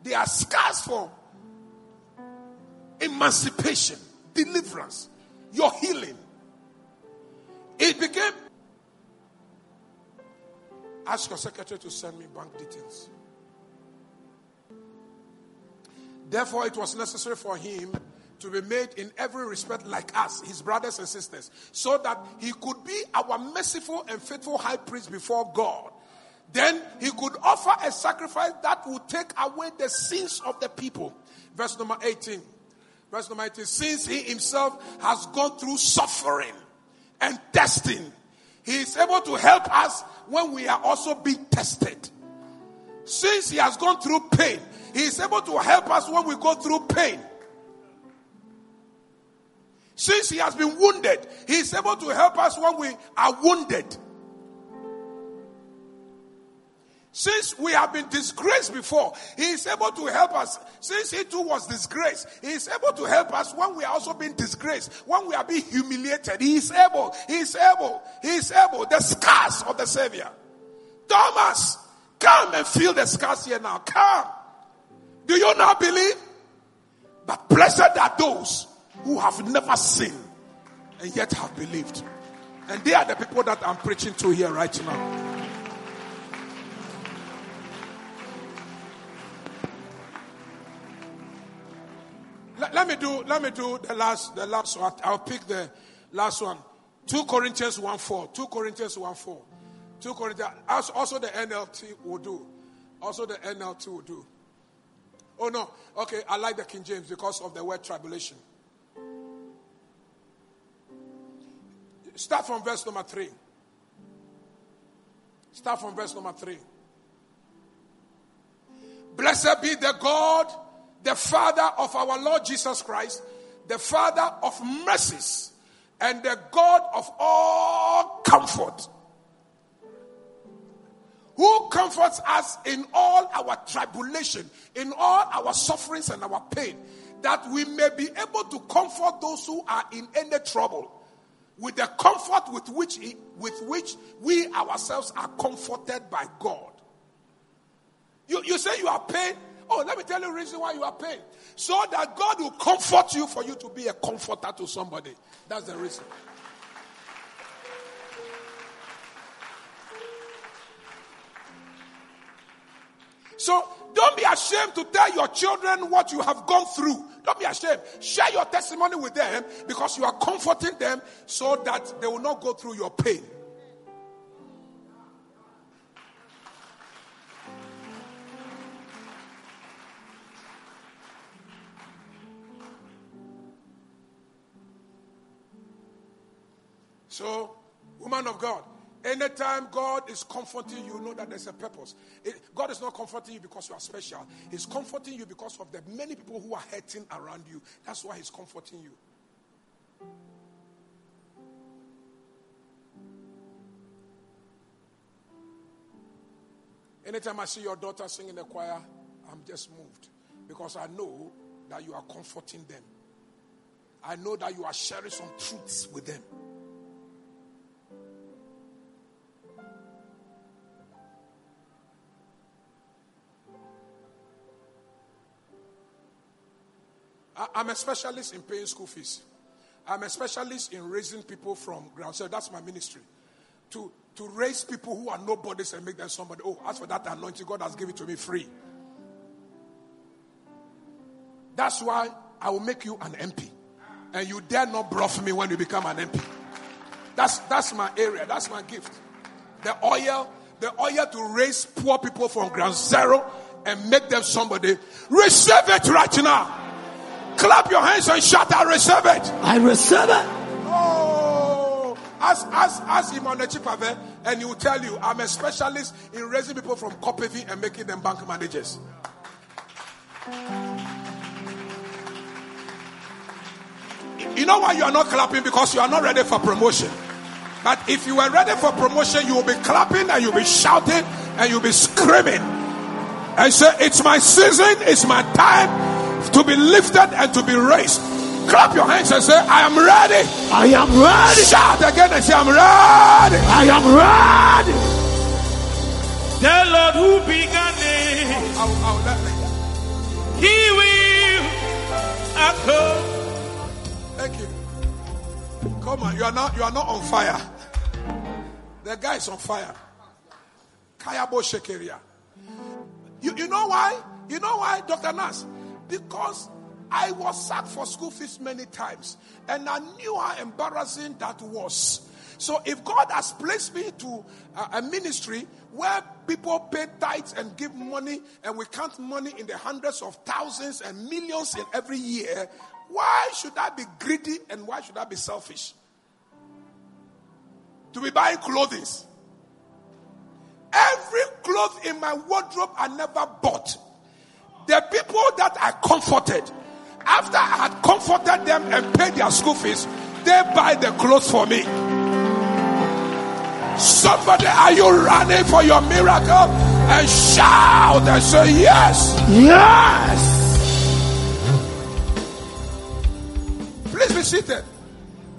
They are scars for emancipation, deliverance, your healing. It became. Ask your secretary to send me bank details. Therefore, it was necessary for him to be made in every respect like us, his brothers and sisters, so that he could be our merciful and faithful high priest before God then he could offer a sacrifice that would take away the sins of the people. Verse number 18. Verse number 18. Since he himself has gone through suffering and testing, he is able to help us when we are also being tested. Since he has gone through pain, he is able to help us when we go through pain. Since he has been wounded, he is able to help us when we are wounded. Since we have been disgraced before, he is able to help us. Since he too was disgraced, he is able to help us when we are also being disgraced, when we are being humiliated. He is able, he is able, he is able. The scars of the Savior. Thomas, come and feel the scars here now. Come. Do you not believe? But blessed are those who have never sinned and yet have believed. And they are the people that I'm preaching to here right now. Let, let me do let me do the last the last one. I'll pick the last one. 2 Corinthians 1 4. 2 Corinthians 1 4. 2 Corinthians also the NLT will do. Also the NLT will do. Oh no. Okay, I like the King James because of the word tribulation. Start from verse number 3. Start from verse number 3. Blessed be the God the Father of our Lord Jesus Christ, the Father of mercies, and the God of all comfort, who comforts us in all our tribulation, in all our sufferings and our pain, that we may be able to comfort those who are in any trouble with the comfort with which, with which we ourselves are comforted by God. You, you say you are pain, Oh, let me tell you the reason why you are paying. So that God will comfort you for you to be a comforter to somebody. That's the reason. So don't be ashamed to tell your children what you have gone through. Don't be ashamed. Share your testimony with them because you are comforting them so that they will not go through your pain. So, woman of God, anytime God is comforting you, know that there's a purpose. It, God is not comforting you because you are special. He's comforting you because of the many people who are hurting around you. That's why He's comforting you. Anytime I see your daughter sing in the choir, I'm just moved because I know that you are comforting them. I know that you are sharing some truths with them. I'm a specialist in paying school fees. I'm a specialist in raising people from ground zero. That's my ministry. To, to raise people who are nobodies and make them somebody. Oh, as for that anointing, God has given it to me free. That's why I will make you an MP. And you dare not bluff me when you become an MP. That's, that's my area. That's my gift. The oil, the oil to raise poor people from ground zero and make them somebody. Receive it right now. Clap your hands and shout, I receive it. I receive it. Oh, ask, ask, ask him on the Chipave, and he will tell you, I'm a specialist in raising people from Copavi and making them bank managers. You know why you are not clapping? Because you are not ready for promotion. But if you were ready for promotion, you will be clapping and you'll be shouting and you'll be screaming and say, It's my season, it's my time to be lifted and to be raised. Clap your hands and say, I am ready. I am ready. Shout again and say, I'm ready. I am ready. The Lord who began it, I'll, I'll, let He will echo. Thank you. Come on, you are not you are not on fire. The guy is on fire. Kayabo Shekeria. You, you know why? You know why, Dr. Nas? Because I was sacked for school fees many times and I knew how embarrassing that was. So if God has placed me to a, a ministry where people pay tithes and give money and we count money in the hundreds of thousands and millions in every year, why should I be greedy and why should I be selfish? To be buying clothing. Every cloth in my wardrobe I never bought. The people that I comforted, after I had comforted them and paid their school fees, they buy the clothes for me. Somebody, are you running for your miracle? And shout and say, Yes. Yes. Please be seated.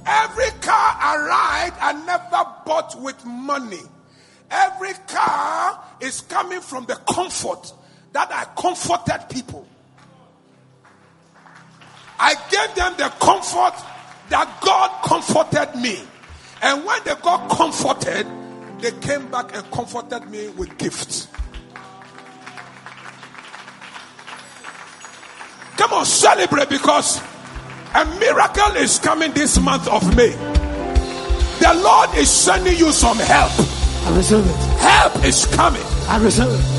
Every car I ride, I never bought with money. Every car is coming from the comfort that I comforted people. I gave them the comfort that God comforted me. And when they got comforted, they came back and comforted me with gifts. Come on, celebrate because a miracle is coming this month of May. The Lord is sending you some help. I receive it. Help is coming. I receive it.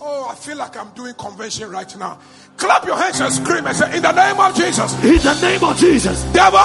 Oh, I feel like I'm doing convention right now. Clap your hands and scream and say, In the name of Jesus, In the name of Jesus. devil,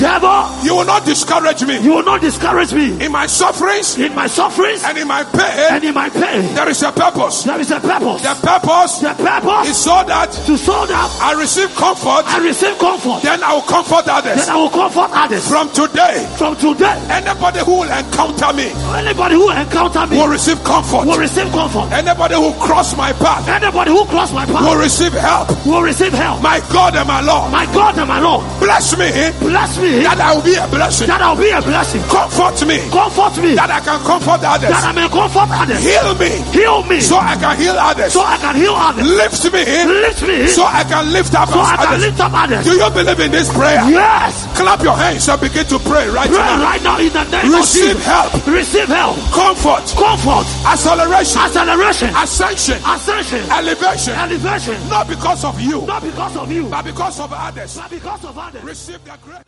Devil, you will not discourage me you will not discourage me in my sufferings in my sufferings and in my pain. and in my pain. There is a purpose. There is a purpose. The purpose The purpose is so that to so that I receive comfort, I receive comfort. then I will comfort others. Then I will comfort others. From today, From today, anybody who will encounter me anybody who encounter me will receive comfort. will receive comfort. Anybody who cross my path Anybody who cross my path will receive help. will receive help. My God and my Lord, My God and my Lord, bless me bless me that I will be a blessing. that I'll be a blessing. Comfort me Comfort me that I can comfort others. that I may comfort others. Heal me Heal me so I can heal others. so I can heal others. Lift me Lift me so I can lift up so I can others. lift up others. Do you believe in this prayer? Yes. Clap your hands and begin to pray right Pray now. right now in the name Receive of Jesus. help, Receive help. comfort, Comfort. acceleration, Acceleration. ascension, Ascension. elevation. Elevation. Not because of you, Not because of you, but because of others. but because of others. Receive the grace.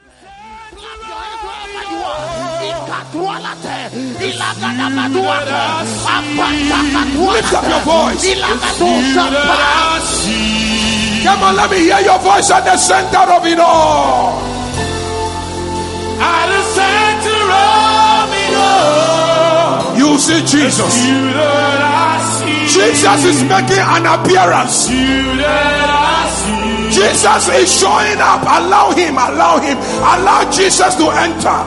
Lift up your voice. Come on, let me hear your voice at the center of it all. At the center of it all, You see Jesus. you that I see, Jesus is making an appearance. you that I see. Jesus is showing up. Allow him, allow him, allow Jesus to enter.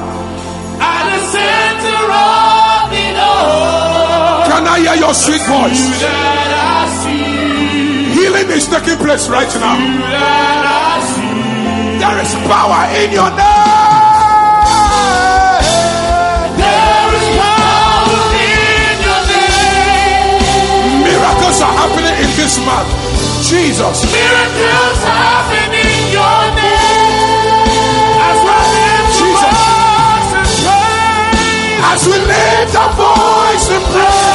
At the center of it all, Can I hear your sweet voice? that I see, Healing is taking place right now. you that I see. There is power in your name. This month. Jesus. Miracles happen in your name. As we lift Jesus. voice and pray. As we lift our voice and pray,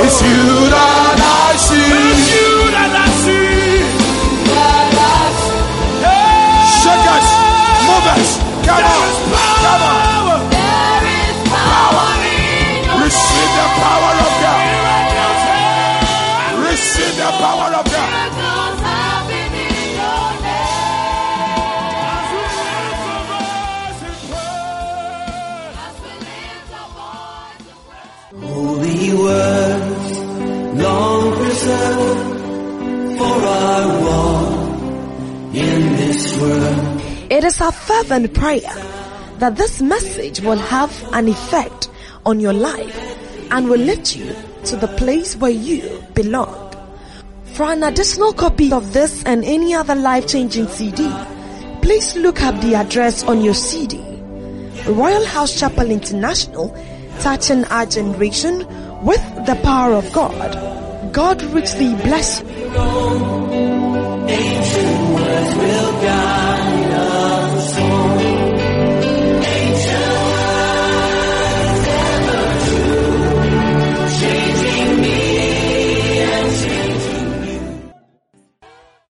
it's you that I see. is our fervent prayer that this message will have an effect on your life and will lift you to the place where you belong. For an additional copy of this and any other life-changing CD, please look up the address on your CD. Royalhouse Chapel International, touching our generation with the power of God. God richly bless you.